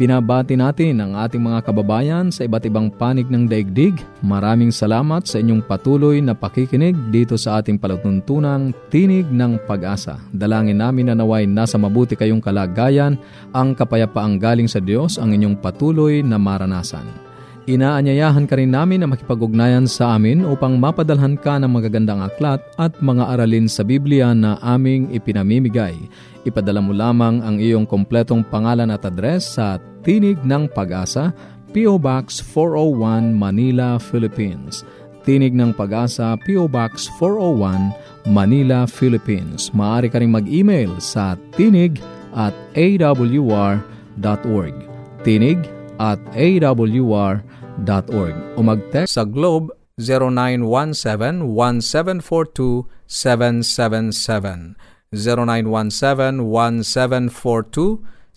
Binabati natin ang ating mga kababayan sa iba't ibang panig ng daigdig. Maraming salamat sa inyong patuloy na pakikinig dito sa ating palatuntunang Tinig ng Pag-asa. Dalangin namin na naway nasa mabuti kayong kalagayan, ang kapayapaang galing sa Diyos ang inyong patuloy na maranasan. Inaanyayahan ka rin namin na makipag-ugnayan sa amin upang mapadalhan ka ng magagandang aklat at mga aralin sa Biblia na aming ipinamimigay. Ipadala mo lamang ang iyong kompletong pangalan at address sa Tinig ng Pag-asa, P.O. Box 401 Manila, Philippines. Tinig ng Pag-asa, P.O. Box 401 Manila, Philippines. Maaari ka rin mag-email sa tinig at awr.org. Tinig at awr.org o mag-text sa Globe 0917-1742-777 0917-1742-777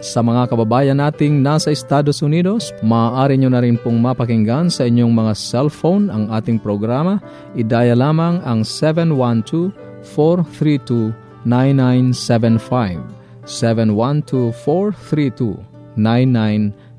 sa mga kababayan nating nasa Estados Unidos, maaari nyo na rin pong mapakinggan sa inyong mga cellphone ang ating programa. Idaya lamang ang 712-432-9975. 712-432-9975.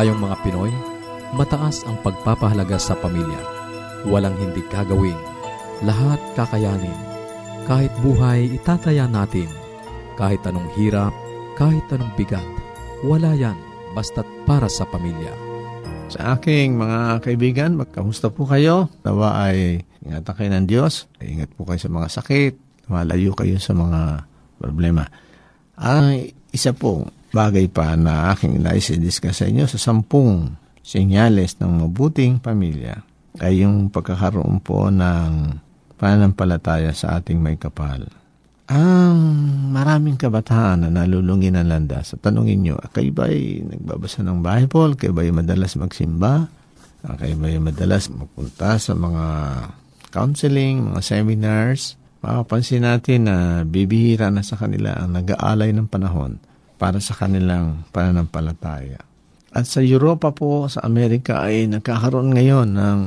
Tayong mga Pinoy, mataas ang pagpapahalaga sa pamilya. Walang hindi kagawin. Lahat kakayanin kahit buhay, itataya natin. Kahit anong hirap, kahit anong bigat, wala yan basta't para sa pamilya. Sa aking mga kaibigan, magkamusta po kayo? Nawa ay ingatan kayo ng Diyos. Ingat po kayo sa mga sakit. Malayo kayo sa mga problema. Ang isa po bagay pa na aking nais i-discuss sa inyo sa sampung senyales ng mabuting pamilya ay yung pagkakaroon po ng pananampalataya sa ating may kapal. Ang maraming kabataan na nalulungin ng landas. Sa tanongin nyo, kayo ba ay nagbabasa ng Bible? Kayo ba ay madalas magsimba? Kayo ba ay madalas magpunta sa mga counseling, mga seminars? Mapapansin natin na bibihira na sa kanila ang nag-aalay ng panahon para sa kanilang pananampalataya. At sa Europa po, sa Amerika ay nagkakaroon ngayon ng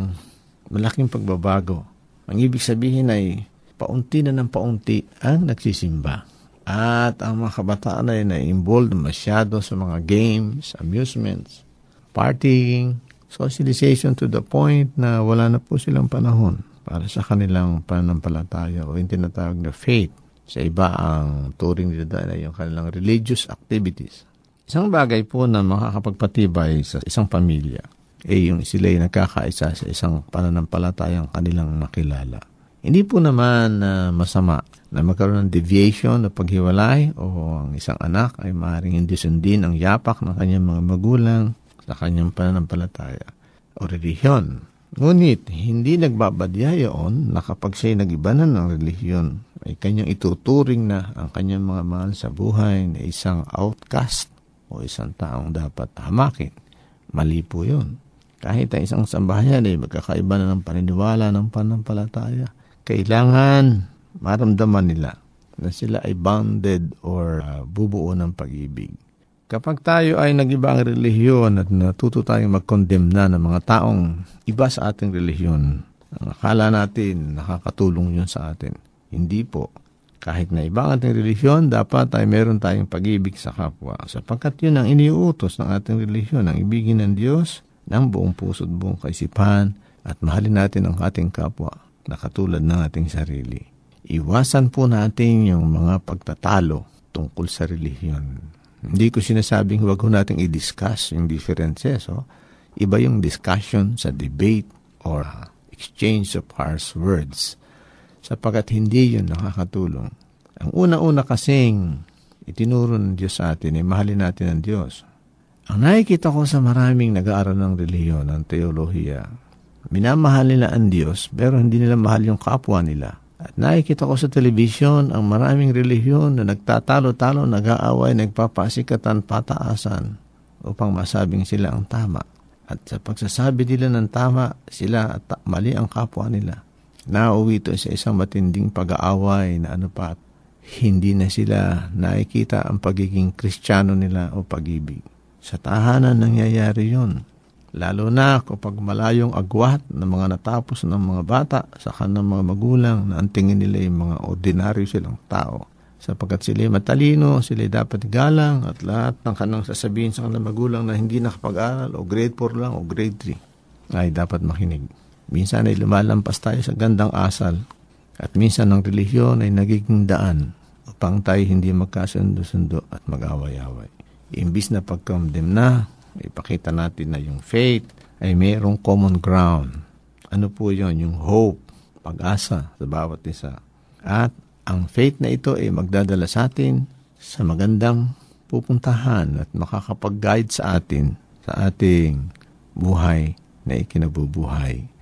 malaking pagbabago ang ibig sabihin ay paunti na ng paunti ang nagsisimba. At ang mga kabataan ay na-involved masyado sa mga games, amusements, partying, socialization to the point na wala na po silang panahon para sa kanilang pananampalataya o yung tinatawag na faith. Sa iba ang turing nila ay yung kanilang religious activities. Isang bagay po na makakapagpatibay sa isang pamilya eh yung sila ay nagkakaisa sa isang pananampalatayang kanilang nakilala. Hindi po naman uh, masama na magkaroon ng deviation o paghiwalay o ang isang anak ay maaaring hindi sundin ang yapak ng kanyang mga magulang sa kanyang pananampalataya o relihiyon. Ngunit, hindi nagbabadya yun na kapag siya'y nagibanan ng relihiyon ay kanyang ituturing na ang kanyang mga mahal sa buhay na isang outcast o isang taong dapat hamakin. Mali po yun. Kahit ang isang sambahayan ay magkakaiba na ng paniniwala ng panampalataya, kailangan maramdaman nila na sila ay bounded or uh, bubuo ng pag-ibig. Kapag tayo ay nag-iba ang relihiyon at natuto tayong mag-condemn na ng mga taong iba sa ating relihiyon, ang akala natin nakakatulong yun sa atin. Hindi po. Kahit na iba ang ating relihiyon, dapat ay meron tayong pag-ibig sa kapwa. Sapagkat yun ang iniuutos ng ating relihiyon, ang ibigin ng Diyos ng buong puso at buong kaisipan at mahalin natin ang ating kapwa na katulad ng ating sarili. Iwasan po natin yung mga pagtatalo tungkol sa relihiyon hindi ko sinasabing huwag ho nating i-discuss yung differences. Oh. Iba yung discussion sa debate or exchange of harsh words sapagkat hindi yun nakakatulong. Ang una-una kasing itinuro ng Diyos sa atin ay mahalin natin ang Diyos. Ang nakikita ko sa maraming nag-aaral ng reliyon, ng teolohiya, minamahal nila ang Diyos pero hindi nila mahal yung kapwa nila. At nakikita ko sa telebisyon ang maraming relihiyon na nagtatalo-talo, nag-aaway, nagpapasikatan, pataasan upang masabing sila ang tama. At sa pagsasabi nila ng tama, sila at mali ang kapwa nila. Nauwi ito sa isang matinding pag-aaway na ano pa, hindi na sila nakikita ang pagiging kristyano nila o pag-ibig. Sa tahanan nangyayari yon Lalo na kapag malayong agwat ng mga natapos ng mga bata sa kanang mga magulang na ang tingin nila yung mga ordinaryo silang tao. Sapagkat sila matalino, sila dapat galang at lahat ng kanang sasabihin sa kanang magulang na hindi nakapag-aral o grade 4 lang o grade 3 ay dapat makinig. Minsan ay lumalampas tayo sa gandang asal at minsan ang relihiyon ay nagiging daan upang tayo hindi magkasundo-sundo at mag-away-away. Imbis na pagkondem na, ipakita natin na yung faith ay mayroong common ground. Ano po yon Yung hope, pag-asa sa bawat isa. At ang faith na ito ay magdadala sa atin sa magandang pupuntahan at makakapag-guide sa atin sa ating buhay na ikinabubuhay.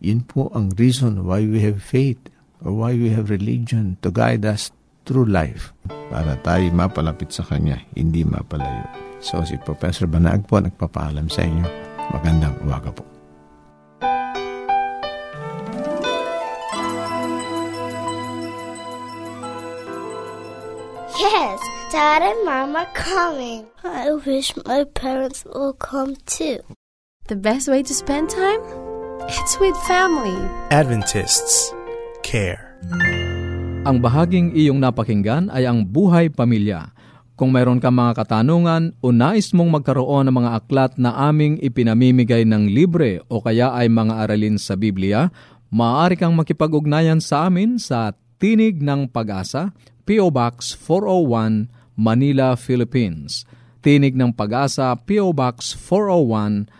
Yun po ang reason why we have faith or why we have religion to guide us through life para tayo mapalapit sa Kanya, hindi mapalayo. So si Professor Banag po nagpapaalam sa inyo. Magandang umaga po. Yes, Dad and Mom are coming. I wish my parents will come too. The best way to spend time? It's with family. Adventists care. Ang bahaging iyong napakinggan ay ang buhay pamilya kung mayroon ka mga katanungan o nais mong magkaroon ng mga aklat na aming ipinamimigay ng libre o kaya ay mga aralin sa Biblia, maaari kang makipag-ugnayan sa amin sa Tinig ng Pag-asa, P.O. Box 401, Manila, Philippines. Tinig ng Pag-asa, P.O. Box 401,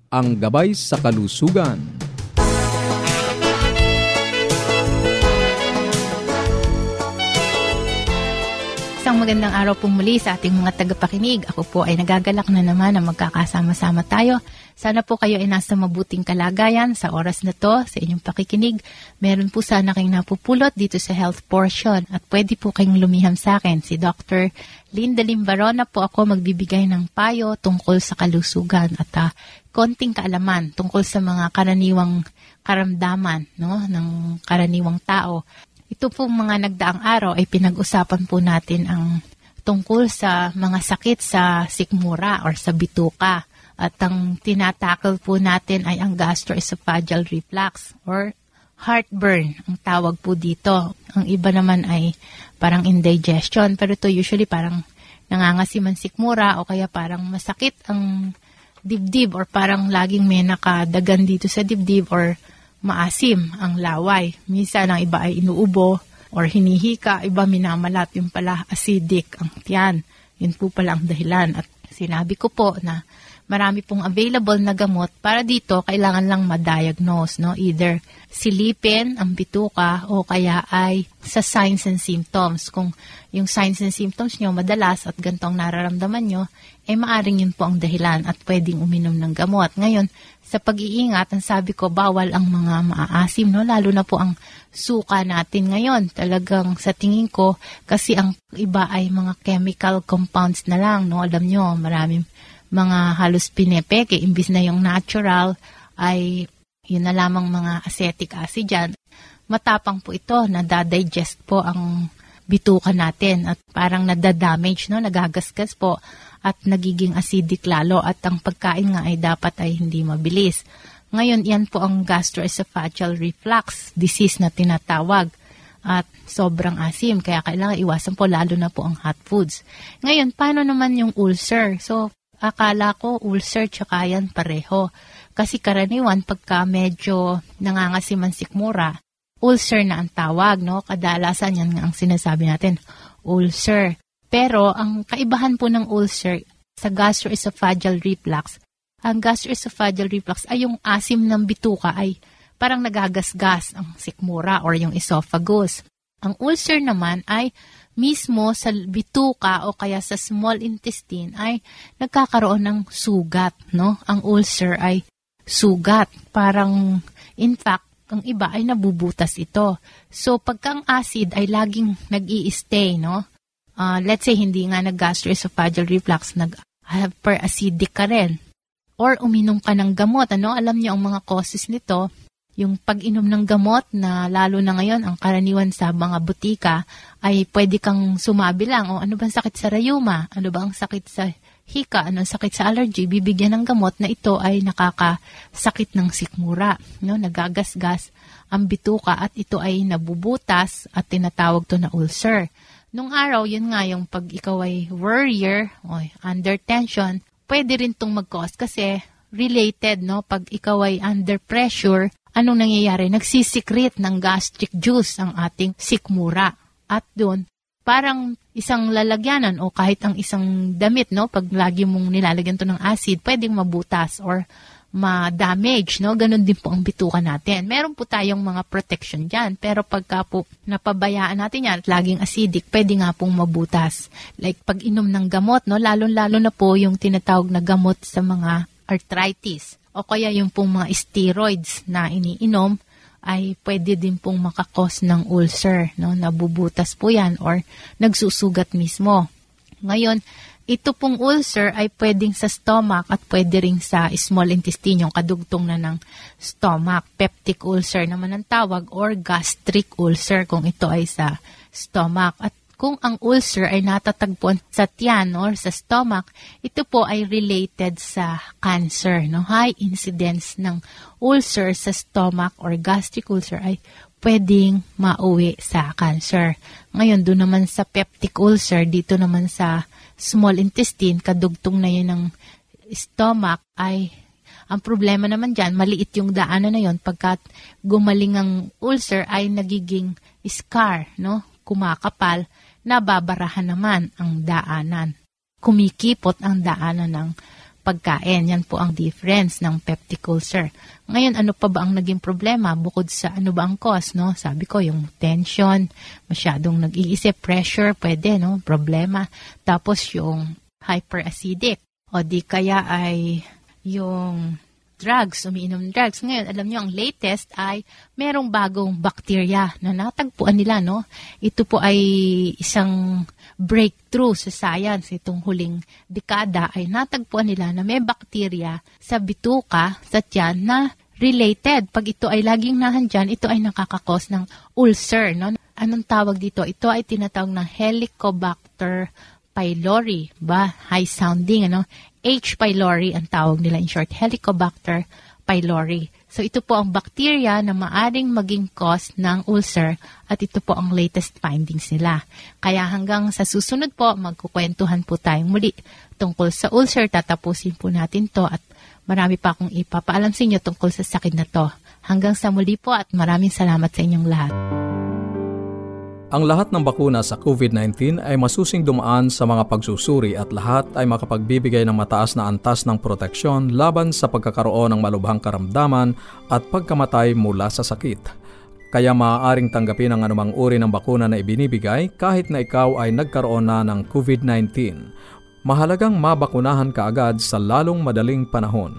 ang Gabay sa Kalusugan. Isang magandang araw pong muli sa ating mga tagapakinig. Ako po ay nagagalak na naman na magkakasama-sama tayo. Sana po kayo ay nasa mabuting kalagayan sa oras na to, sa inyong pakikinig. Meron po sana kayong napupulot dito sa health portion at pwede po kayong lumiham sa akin. Si Dr. Linda Limbarona po ako magbibigay ng payo tungkol sa kalusugan at uh, konting kaalaman tungkol sa mga karaniwang karamdaman no, ng karaniwang tao ito po mga nagdaang araw ay pinag-usapan po natin ang tungkol sa mga sakit sa sikmura or sa bituka. At ang tinatakal po natin ay ang gastroesophageal reflux or heartburn ang tawag po dito. Ang iba naman ay parang indigestion pero ito usually parang nangangasiman sikmura o kaya parang masakit ang dibdib or parang laging may nakadagan dito sa dibdib or maasim ang laway. Minsan ang iba ay inuubo or hinihika, iba minamalat, yung pala acidic ang tiyan. Yun po pala ang dahilan. At sinabi ko po na marami pong available na gamot para dito kailangan lang ma-diagnose, no? Either silipin ang bituka o kaya ay sa signs and symptoms. Kung yung signs and symptoms nyo madalas at gantong nararamdaman nyo, eh maaring yun po ang dahilan at pwedeng uminom ng gamot. Ngayon, sa pag-iingat, ang sabi ko, bawal ang mga maaasim, no? Lalo na po ang suka natin ngayon. Talagang sa tingin ko, kasi ang iba ay mga chemical compounds na lang, no? Alam nyo, maraming mga halos pinepeke, imbis na yung natural ay yun na lamang mga acetic acid dyan. Matapang po ito, nadadigest po ang bituka natin at parang nadadamage, no? nagagasgas po at nagiging acidic lalo at ang pagkain nga ay dapat ay hindi mabilis. Ngayon, yan po ang gastroesophageal reflux disease na tinatawag at sobrang asim. Kaya kailangan iwasan po lalo na po ang hot foods. Ngayon, paano naman yung ulcer? So, akala ko ulcer tsaka yan pareho. Kasi karaniwan pagka medyo nangangasiman sikmura, ulcer na ang tawag, no? Kadalasan yan nga ang sinasabi natin, ulcer. Pero ang kaibahan po ng ulcer sa gastroesophageal reflux, ang gastroesophageal reflux ay yung asim ng bituka ay parang nagagasgas ang sikmura or yung esophagus. Ang ulcer naman ay mismo sa bituka o kaya sa small intestine ay nagkakaroon ng sugat, no? Ang ulcer ay sugat. Parang, in fact, ang iba ay nabubutas ito. So, pagka ang acid ay laging nag stay no? Uh, let's say, hindi nga nag-gastroesophageal reflux, nag-hyperacidic ka rin. Or uminom ka ng gamot, ano? Alam niyo ang mga causes nito, yung pag-inom ng gamot na lalo na ngayon ang karaniwan sa mga butika ay pwede kang sumabi lang o ano bang sakit sa rayuma, ano ba ang sakit sa hika, anong sakit sa allergy, bibigyan ng gamot na ito ay nakakasakit ng sikmura, no? nagagasgas ang bituka at ito ay nabubutas at tinatawag to na ulcer. Nung araw, yun nga yung pag ikaw ay worrier o under tension, pwede rin tong mag-cause kasi related, no? Pag ikaw ay under pressure, anong nangyayari? Nagsisikret ng gastric juice ang ating sikmura. At doon, parang isang lalagyanan o kahit ang isang damit, no? Pag lagi mong nilalagyan to ng acid, pwedeng mabutas or ma-damage, no? Ganon din po ang bituka natin. Meron po tayong mga protection dyan. Pero pagka po napabayaan natin yan at laging acidic, pwede nga pong mabutas. Like pag inom ng gamot, no? Lalo-lalo na po yung tinatawag na gamot sa mga arthritis o kaya yung pong mga steroids na iniinom ay pwede din pong makakos ng ulcer, no? Nabubutas po yan or nagsusugat mismo. Ngayon, ito pong ulcer ay pwedeng sa stomach at pwede rin sa small intestine, yung kadugtong na ng stomach. Peptic ulcer naman ang tawag or gastric ulcer kung ito ay sa stomach. At kung ang ulcer ay natatagpuan sa tiyan or sa stomach, ito po ay related sa cancer. No? High incidence ng ulcer sa stomach or gastric ulcer ay pwedeng mauwi sa cancer. Ngayon, doon naman sa peptic ulcer, dito naman sa small intestine, kadugtong na yun ng stomach ay ang problema naman dyan, maliit yung daanan na yon pagkat gumaling ang ulcer ay nagiging scar, no? kumakapal nababarahan naman ang daanan. Kumikipot ang daanan ng pagkain. Yan po ang difference ng peptic ulcer. Ngayon, ano pa ba ang naging problema bukod sa ano ba ang cause, no? Sabi ko, yung tension, masyadong nag-iisip, pressure, pwede, no? Problema. Tapos yung hyperacidic. O di kaya ay yung drugs, umiinom ng drugs. Ngayon, alam niyo, ang latest ay merong bagong bacteria na natagpuan nila, no? Ito po ay isang breakthrough sa science. Itong huling dekada ay natagpuan nila na may bacteria sa bituka, sa tiyan, na related. Pag ito ay laging nahandyan, ito ay nakakakos ng ulcer, no? Anong tawag dito? Ito ay tinatawag na Helicobacter pylori, ba? High sounding, ano? H. pylori ang tawag nila in short, Helicobacter pylori. So ito po ang bacteria na maaring maging cause ng ulcer at ito po ang latest findings nila. Kaya hanggang sa susunod po, magkukwentuhan po tayong muli tungkol sa ulcer. Tatapusin po natin to at marami pa akong ipapaalam sa inyo tungkol sa sakit na to. Hanggang sa muli po at maraming salamat sa inyong lahat. Ang lahat ng bakuna sa COVID-19 ay masusing dumaan sa mga pagsusuri at lahat ay makapagbibigay ng mataas na antas ng proteksyon laban sa pagkakaroon ng malubhang karamdaman at pagkamatay mula sa sakit. Kaya maaaring tanggapin ang anumang uri ng bakuna na ibinibigay kahit na ikaw ay nagkaroon na ng COVID-19. Mahalagang mabakunahan ka agad sa lalong madaling panahon.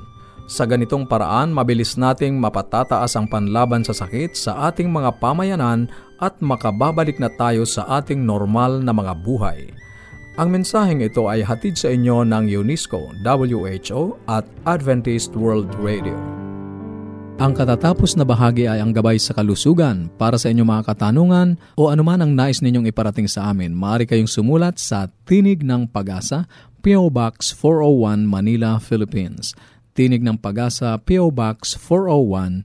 Sa ganitong paraan, mabilis nating mapatataas ang panlaban sa sakit sa ating mga pamayanan at makababalik na tayo sa ating normal na mga buhay. Ang mensaheng ito ay hatid sa inyo ng UNESCO, WHO at Adventist World Radio. Ang katatapos na bahagi ay ang gabay sa kalusugan. Para sa inyong mga katanungan o anuman ang nais ninyong iparating sa amin, maaari kayong sumulat sa Tinig ng Pag-asa, PO Box 401 Manila, Philippines. Tinig ng Pag-asa, PO Box 401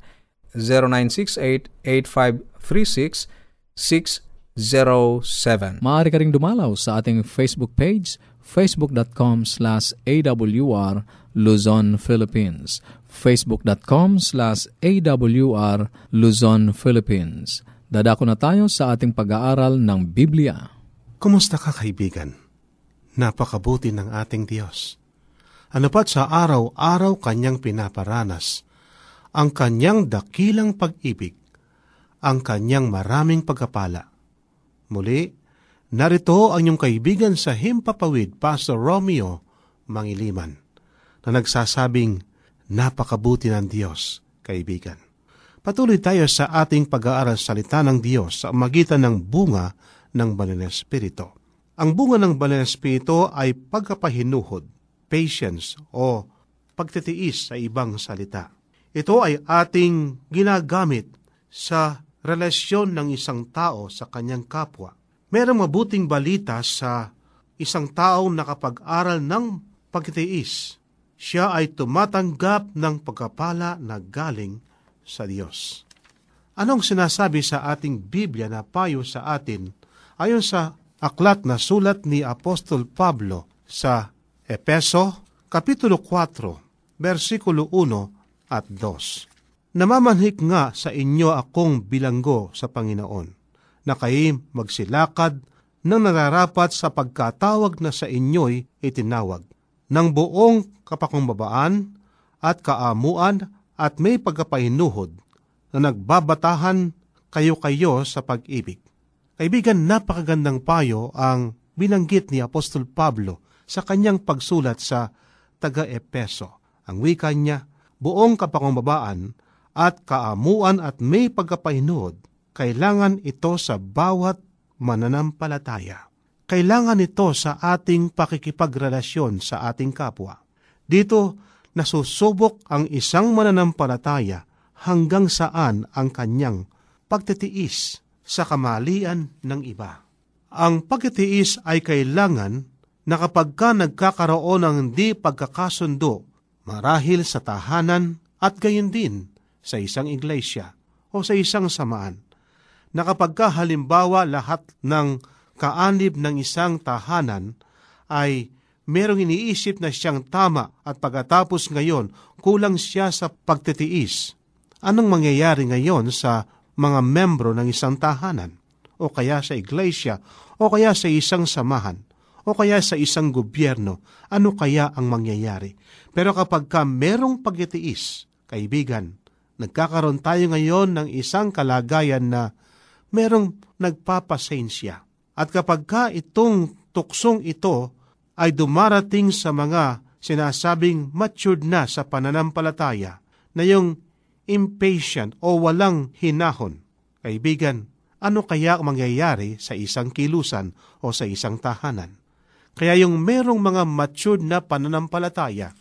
0968-8536-607. Maaari ka ring dumalaw sa ating Facebook page, facebook.com slash awr Luzon, Philippines. facebook.com slash awr Luzon, Philippines. Dadako na tayo sa ating pag-aaral ng Biblia. Kumusta ka kaibigan? Napakabuti ng ating Diyos. Ano pat sa araw-araw kanyang pinaparanas, ang kanyang dakilang pag-ibig, ang kanyang maraming pagkapala. Muli, narito ang iyong kaibigan sa Himpapawid, Pastor Romeo Mangiliman, na nagsasabing, napakabuti ng Diyos, kaibigan. Patuloy tayo sa ating pag-aaral salita ng Diyos sa magitan ng bunga ng Banal na Espiritu. Ang bunga ng Banal na Espiritu ay pagkapahinuhod, patience o pagtitiis sa ibang salita. Ito ay ating ginagamit sa relasyon ng isang tao sa kanyang kapwa. Merong mabuting balita sa isang tao nakapag-aral ng pagtitiis. Siya ay tumatanggap ng pagkapala na galing sa Diyos. Anong sinasabi sa ating Biblia na payo sa atin ayon sa aklat na sulat ni Apostol Pablo sa Epeso, Kapitulo 4, versikulo 1 at 2. Namamanhik nga sa inyo akong bilanggo sa Panginoon, na kayo magsilakad nang nararapat sa pagkatawag na sa inyo'y itinawag, ng buong kapakumbabaan at kaamuan at may pagkapahinuhod na nagbabatahan kayo-kayo sa pag-ibig. Kaibigan, napakagandang payo ang binanggit ni Apostol Pablo sa kanyang pagsulat sa taga-Epeso. Ang wika niya, buong kapakumbabaan at kaamuan at may pagkapahinuhod, kailangan ito sa bawat mananampalataya. Kailangan ito sa ating pakikipagrelasyon sa ating kapwa. Dito, nasusubok ang isang mananampalataya hanggang saan ang kanyang pagtitiis sa kamalian ng iba. Ang pagtitiis ay kailangan na kapag ka nagkakaroon ng hindi pagkakasundo marahil sa tahanan at gayon din sa isang iglesia o sa isang samaan, na halimbawa lahat ng kaanib ng isang tahanan ay merong iniisip na siyang tama at pagkatapos ngayon kulang siya sa pagtitiis. Anong mangyayari ngayon sa mga membro ng isang tahanan? O kaya sa iglesia? O kaya sa isang samahan? O kaya sa isang gobyerno? Ano kaya ang mangyayari? Pero kapag ka merong pagtitiis, kaibigan, nagkakaroon tayo ngayon ng isang kalagayan na merong nagpapasensya At kapag ka itong tuksong ito ay dumarating sa mga sinasabing matured na sa pananampalataya, na yung impatient o walang hinahon. Kaibigan, ano kaya ang mangyayari sa isang kilusan o sa isang tahanan? Kaya yung merong mga matured na pananampalataya,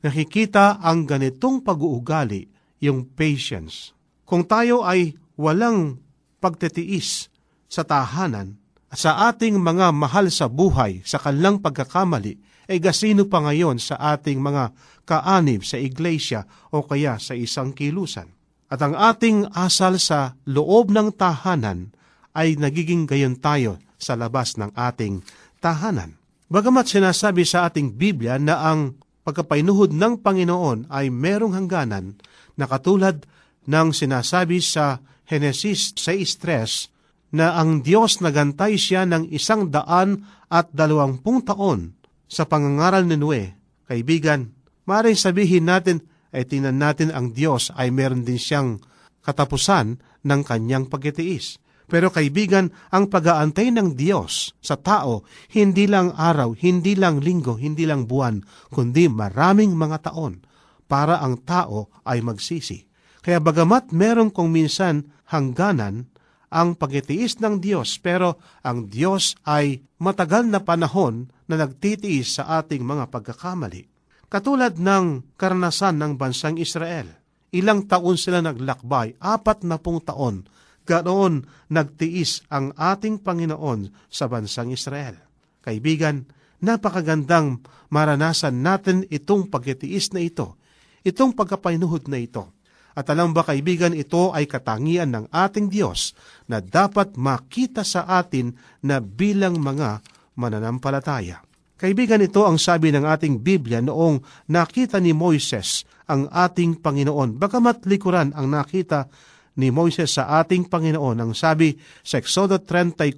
nakikita ang ganitong pag-uugali, yung patience. Kung tayo ay walang pagtitiis sa tahanan, sa ating mga mahal sa buhay, sa kanilang pagkakamali, ay gasino pa ngayon sa ating mga kaanib sa iglesia o kaya sa isang kilusan. At ang ating asal sa loob ng tahanan ay nagiging gayon tayo sa labas ng ating tahanan. Bagamat sinasabi sa ating Biblia na ang pagkapainuhod ng Panginoon ay merong hangganan na katulad ng sinasabi sa Genesis 6.3 na ang Diyos nagantay siya ng isang daan at dalawampung taon sa pangangaral ni Noe. Kaibigan, maaaring sabihin natin ay tingnan natin ang Diyos ay meron din siyang katapusan ng kanyang pagkitiis. Pero kaibigan, ang pag-aantay ng Diyos sa tao, hindi lang araw, hindi lang linggo, hindi lang buwan, kundi maraming mga taon para ang tao ay magsisi. Kaya bagamat meron kong minsan hangganan, ang pagtitiis ng Diyos, pero ang Diyos ay matagal na panahon na nagtitiis sa ating mga pagkakamali. Katulad ng karanasan ng bansang Israel. Ilang taon sila naglakbay, apat na pung taon, ganoon nagtiis ang ating Panginoon sa bansang Israel. Kaibigan, napakagandang maranasan natin itong pagtitiis na ito, itong pagkapainuhod na ito at alam ba kaibigan, ito ay katangian ng ating Diyos na dapat makita sa atin na bilang mga mananampalataya. Kaibigan, ito ang sabi ng ating Biblia noong nakita ni Moises ang ating Panginoon. Bagamat likuran ang nakita ni Moises sa ating Panginoon, ang sabi sa Exodo 34,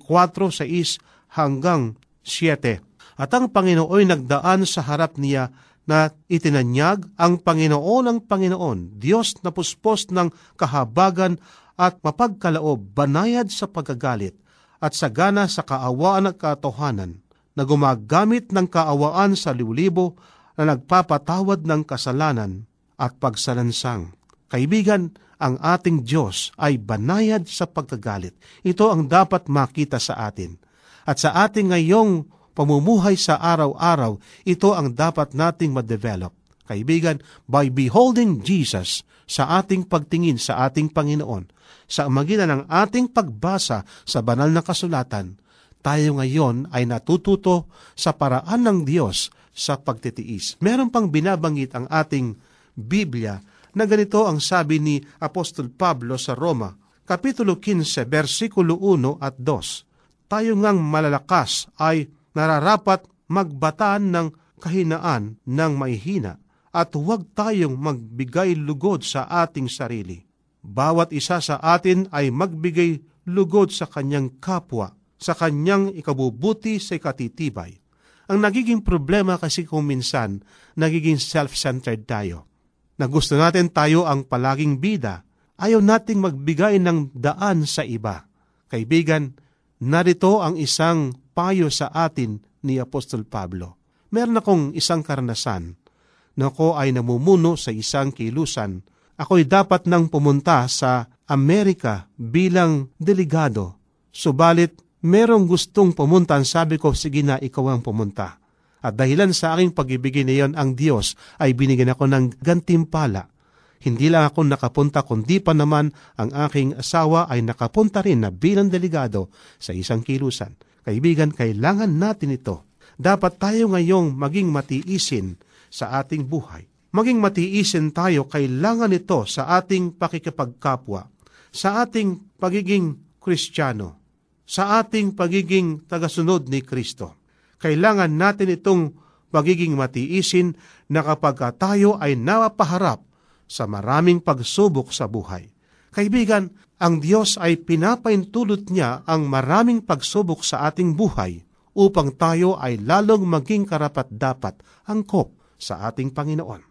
6 hanggang 7. At ang Panginoon ay nagdaan sa harap niya na itinanyag ang Panginoon ng Panginoon, Diyos na puspos ng kahabagan at mapagkalaob, banayad sa pagagalit at sagana sa kaawaan at katohanan, na gumagamit ng kaawaan sa liwlibo na nagpapatawad ng kasalanan at pagsalansang. Kaibigan, ang ating Diyos ay banayad sa pagkagalit. Ito ang dapat makita sa atin. At sa ating ngayong pamumuhay sa araw-araw, ito ang dapat nating ma-develop. Kaibigan, by beholding Jesus sa ating pagtingin sa ating Panginoon, sa magitan ng ating pagbasa sa banal na kasulatan, tayo ngayon ay natututo sa paraan ng Diyos sa pagtitiis. Meron pang binabanggit ang ating Biblia na ganito ang sabi ni Apostol Pablo sa Roma, Kapitulo 15, versikulo 1 at 2. Tayo ngang malalakas ay nararapat magbataan ng kahinaan ng mahihina at huwag tayong magbigay lugod sa ating sarili. Bawat isa sa atin ay magbigay lugod sa kanyang kapwa, sa kanyang ikabubuti sa ikatitibay. Ang nagiging problema kasi kung minsan, nagiging self-centered tayo. Na gusto natin tayo ang palaging bida, ayaw nating magbigay ng daan sa iba. Kaibigan, narito ang isang payo sa atin ni Apostol Pablo. Meron akong isang karanasan na ako ay namumuno sa isang kilusan. Ako'y dapat nang pumunta sa Amerika bilang delegado. Subalit, merong gustong pumunta. Sabi ko, sige na, ikaw ang pumunta. At dahilan sa aking pag-ibigin niyon ang Diyos ay binigyan ako ng gantimpala. Hindi lang ako nakapunta kundi pa naman ang aking asawa ay nakapunta rin na bilang delegado sa isang kilusan. Kaibigan, kailangan natin ito. Dapat tayo ngayong maging matiisin sa ating buhay. Maging matiisin tayo, kailangan ito sa ating pakikipagkapwa, sa ating pagiging kristyano, sa ating pagiging tagasunod ni Kristo. Kailangan natin itong pagiging matiisin na kapag tayo ay napaharap sa maraming pagsubok sa buhay. Kaibigan, ang Diyos ay pinapaintulot niya ang maraming pagsubok sa ating buhay upang tayo ay lalong maging karapat-dapat angkop sa ating Panginoon.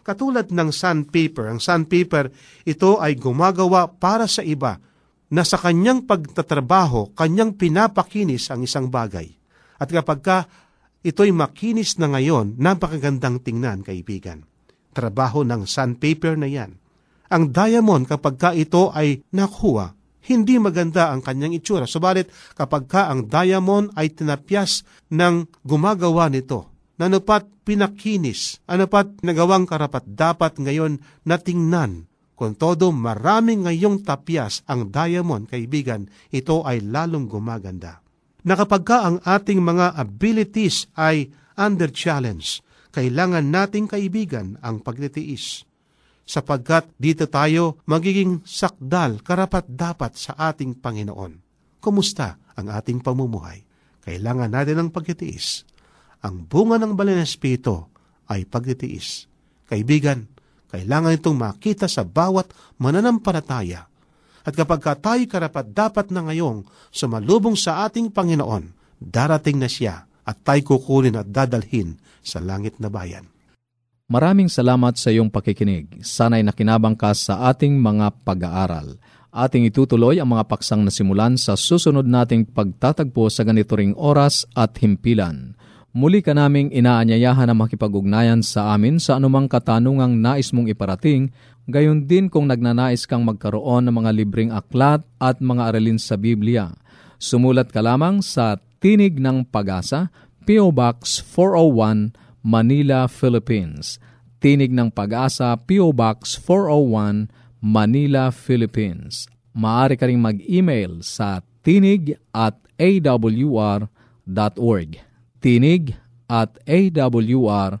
Katulad ng sandpaper, ang sandpaper ito ay gumagawa para sa iba, na sa kanyang pagtatrabaho, kanyang pinapakinis ang isang bagay. At kapag ka ito'y makinis na ngayon, napakagandang tingnan, kaibigan. Trabaho ng sandpaper na yan. Ang diamond kapag ka ito ay nakuha, hindi maganda ang kanyang itsura. Subalit kapag ka ang diamond ay tinapyas ng gumagawa nito, nanupat pinakinis, anupat nagawang karapat dapat ngayon na tingnan kung todo marami ngayong tapyas ang diamond, kaibigan, ito ay lalong gumaganda. Na kapag ka ang ating mga abilities ay under challenge, kailangan nating kaibigan ang pagtitiis. Sapagkat dito tayo magiging sakdal, karapat dapat sa ating Panginoon. Kumusta ang ating pamumuhay? Kailangan natin ng pagtitiis. Ang bunga ng Banal na Espiritu ay pagtitiis. Kaibigan, kailangan itong makita sa bawat mananampalataya. At kapag tayo karapat dapat na ngayong sumalubong sa ating Panginoon, darating na siya at tayo kukunin at dadalhin sa langit na bayan. Maraming salamat sa iyong pakikinig. Sana'y nakinabang ka sa ating mga pag-aaral. Ating itutuloy ang mga paksang nasimulan sa susunod nating pagtatagpo sa ganito ring oras at himpilan. Muli ka naming inaanyayahan na makipag-ugnayan sa amin sa anumang katanungang nais mong iparating, gayon din kung nagnanais kang magkaroon ng mga libreng aklat at mga aralin sa Biblia. Sumulat ka lamang sa Tinig ng Pag-asa, P.O. Box 401, Manila, Philippines. Tinig ng Pag-asa, P.O. Box 401, Manila, Philippines. Maaari ka rin mag-email sa tinig at awr.org tinig at awr.org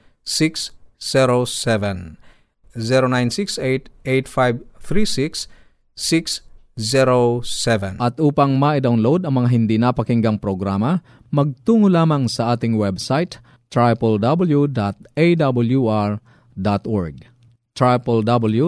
0968-8536-607 0968-8536-607 At upang ma-download ang mga hindi napakinggang programa, magtungo lamang sa ating website www.awr.org www.awr.org